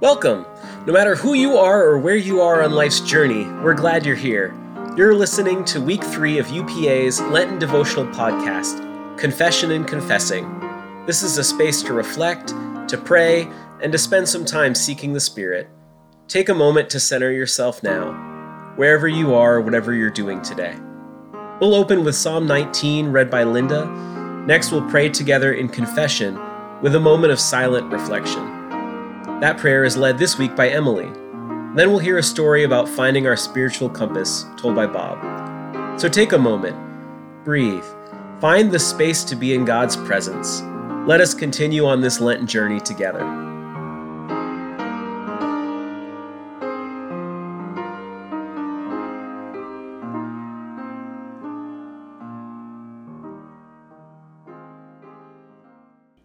Welcome! No matter who you are or where you are on life's journey, we're glad you're here. You're listening to week three of UPA's Lenten devotional podcast, Confession and Confessing. This is a space to reflect, to pray, and to spend some time seeking the Spirit. Take a moment to center yourself now, wherever you are, whatever you're doing today. We'll open with Psalm 19, read by Linda. Next, we'll pray together in confession with a moment of silent reflection. That prayer is led this week by Emily. Then we'll hear a story about finding our spiritual compass told by Bob. So take a moment, breathe, find the space to be in God's presence. Let us continue on this Lenten journey together.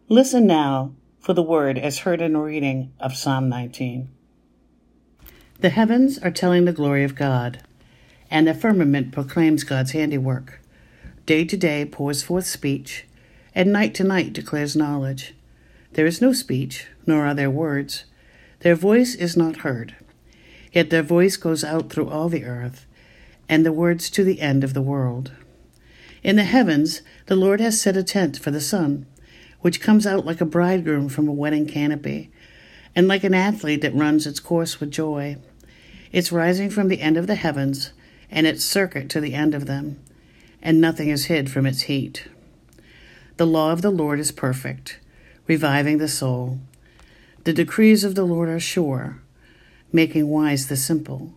Listen now for the word as heard in reading of Psalm 19. The heavens are telling the glory of God, and the firmament proclaims God's handiwork. Day to day pours forth speech, and night to night declares knowledge. There is no speech, nor are there words. Their voice is not heard. Yet their voice goes out through all the earth, and the words to the end of the world. In the heavens, the Lord has set a tent for the sun which comes out like a bridegroom from a wedding canopy, and like an athlete that runs its course with joy. It's rising from the end of the heavens, and its circuit to the end of them, and nothing is hid from its heat. The law of the Lord is perfect, reviving the soul. The decrees of the Lord are sure, making wise the simple.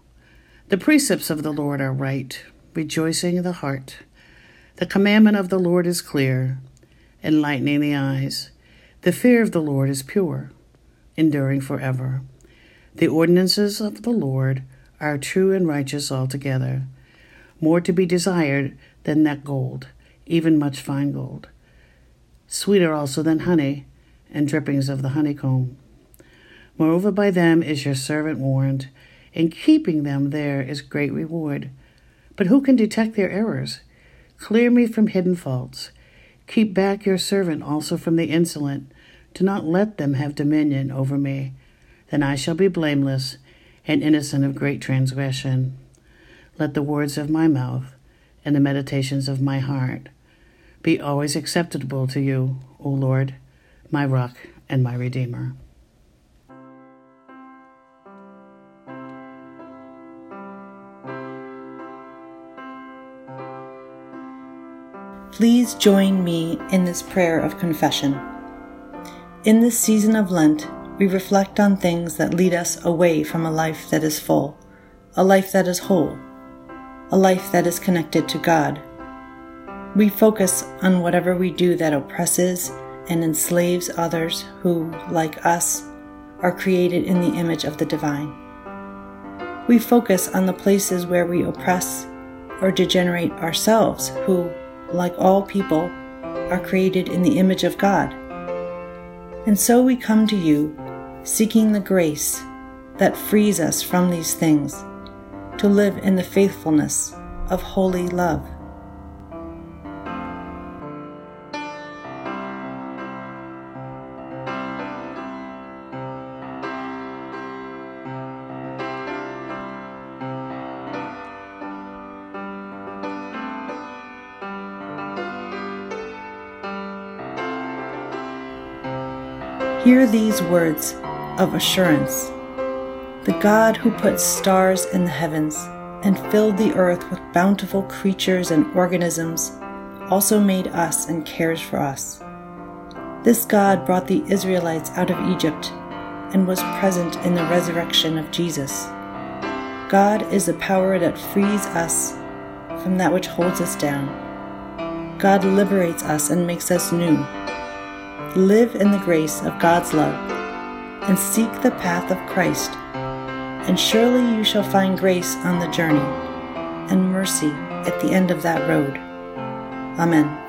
The precepts of the Lord are right, rejoicing the heart. The commandment of the Lord is clear, enlightening the eyes. The fear of the Lord is pure, enduring forever. The ordinances of the Lord are true and righteous altogether, more to be desired than that gold, even much fine gold, sweeter also than honey and drippings of the honeycomb. Moreover, by them is your servant warned. In keeping them there is great reward. But who can detect their errors? Clear me from hidden faults Keep back your servant also from the insolent. Do not let them have dominion over me. Then I shall be blameless and innocent of great transgression. Let the words of my mouth and the meditations of my heart be always acceptable to you, O Lord, my rock and my redeemer. Please join me in this prayer of confession. In this season of Lent, we reflect on things that lead us away from a life that is full, a life that is whole, a life that is connected to God. We focus on whatever we do that oppresses and enslaves others who, like us, are created in the image of the divine. We focus on the places where we oppress or degenerate ourselves who, like all people, are created in the image of God. And so we come to you, seeking the grace that frees us from these things, to live in the faithfulness of holy love. Hear these words of assurance. The God who put stars in the heavens and filled the earth with bountiful creatures and organisms also made us and cares for us. This God brought the Israelites out of Egypt and was present in the resurrection of Jesus. God is the power that frees us from that which holds us down. God liberates us and makes us new live in the grace of God's love, and seek the path of Christ, and surely you shall find grace on the journey and mercy at the end of that road. Amen.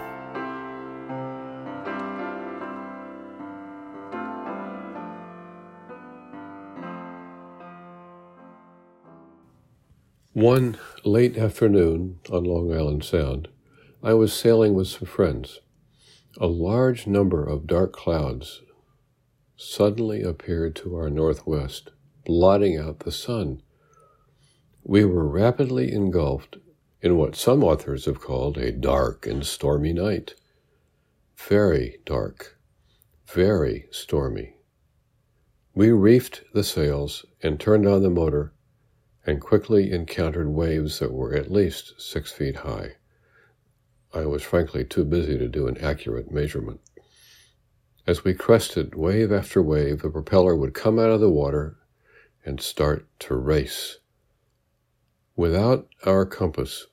One late afternoon on Long Island Sound, I was sailing with some friends a large number of dark clouds suddenly appeared to our northwest, blotting out the sun. We were rapidly engulfed in what some authors have called a dark and stormy night. Very dark, very stormy. We reefed the sails and turned on the motor and quickly encountered waves that were at least six feet high. I was frankly too busy to do an accurate measurement. As we crested wave after wave, the propeller would come out of the water and start to race. Without our compass,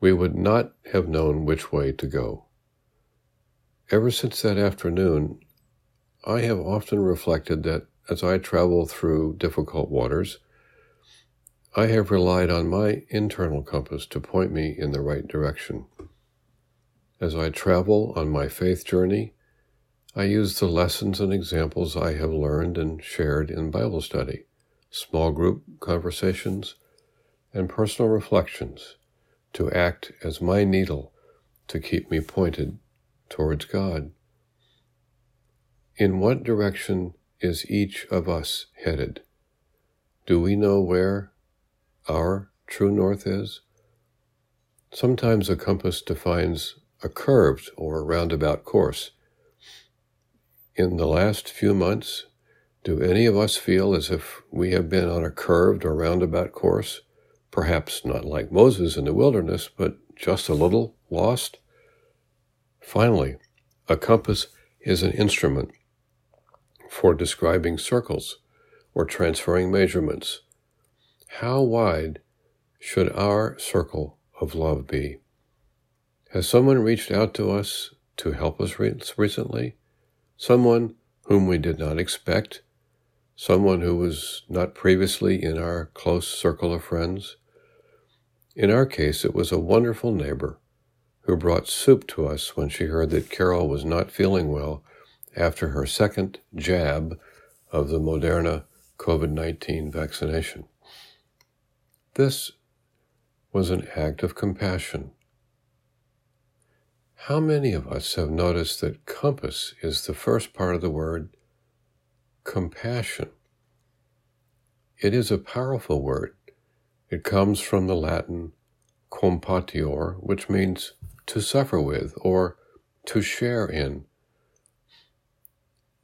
we would not have known which way to go. Ever since that afternoon, I have often reflected that as I travel through difficult waters, I have relied on my internal compass to point me in the right direction. As I travel on my faith journey, I use the lessons and examples I have learned and shared in Bible study, small group conversations, and personal reflections to act as my needle to keep me pointed towards God. In what direction is each of us headed? Do we know where our true north is? Sometimes a compass defines a curved or roundabout course. In the last few months, do any of us feel as if we have been on a curved or roundabout course? Perhaps not like Moses in the wilderness, but just a little lost? Finally, a compass is an instrument for describing circles or transferring measurements. How wide should our circle of love be? Has someone reached out to us to help us recently? Someone whom we did not expect? Someone who was not previously in our close circle of friends? In our case, it was a wonderful neighbor who brought soup to us when she heard that Carol was not feeling well after her second jab of the Moderna COVID 19 vaccination. This was an act of compassion how many of us have noticed that compass is the first part of the word compassion? It is a powerful word. It comes from the Latin compatior, which means to suffer with or to share in.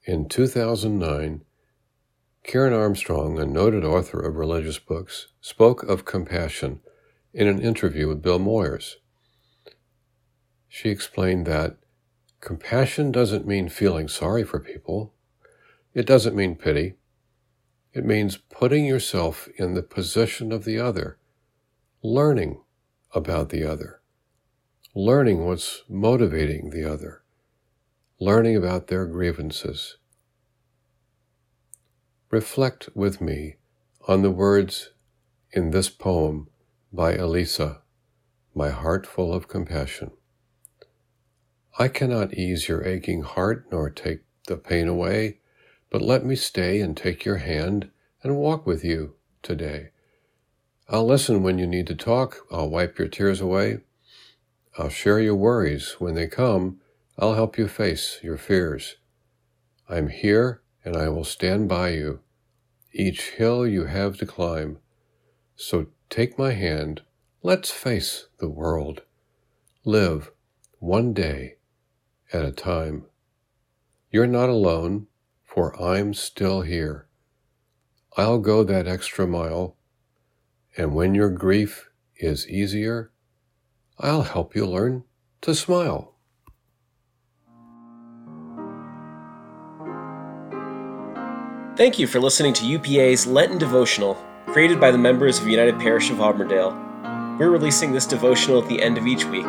In 2009, Karen Armstrong, a noted author of religious books, spoke of compassion in an interview with Bill Moyers she explained that compassion doesn't mean feeling sorry for people. It doesn't mean pity. It means putting yourself in the position of the other, learning about the other, learning what's motivating the other, learning about their grievances. Reflect with me on the words in this poem by Elisa, My Heart Full of Compassion. I cannot ease your aching heart nor take the pain away, but let me stay and take your hand and walk with you today. I'll listen when you need to talk. I'll wipe your tears away. I'll share your worries. When they come, I'll help you face your fears. I'm here and I will stand by you, each hill you have to climb. So take my hand. Let's face the world. Live one day at a time. You're not alone, for I'm still here. I'll go that extra mile, and when your grief is easier, I'll help you learn to smile. Thank you for listening to UPA's Lenten Devotional, created by the members of United Parish of Auburndale. We're releasing this devotional at the end of each week.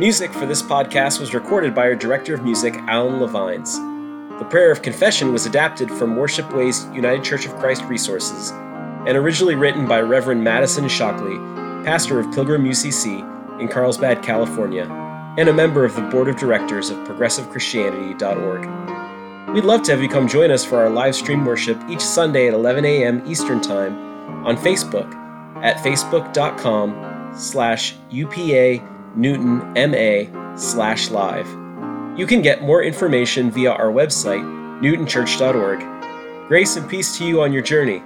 Music for this podcast was recorded by our director of music, Alan Levines. The prayer of confession was adapted from Worship Way's United Church of Christ resources and originally written by Reverend Madison Shockley, pastor of Pilgrim UCC in Carlsbad, California, and a member of the board of directors of progressivechristianity.org. We'd love to have you come join us for our live stream worship each Sunday at 11 a.m. Eastern Time on Facebook at facebook.com slash UPA Newton MA slash live. You can get more information via our website, newtonchurch.org. Grace and peace to you on your journey.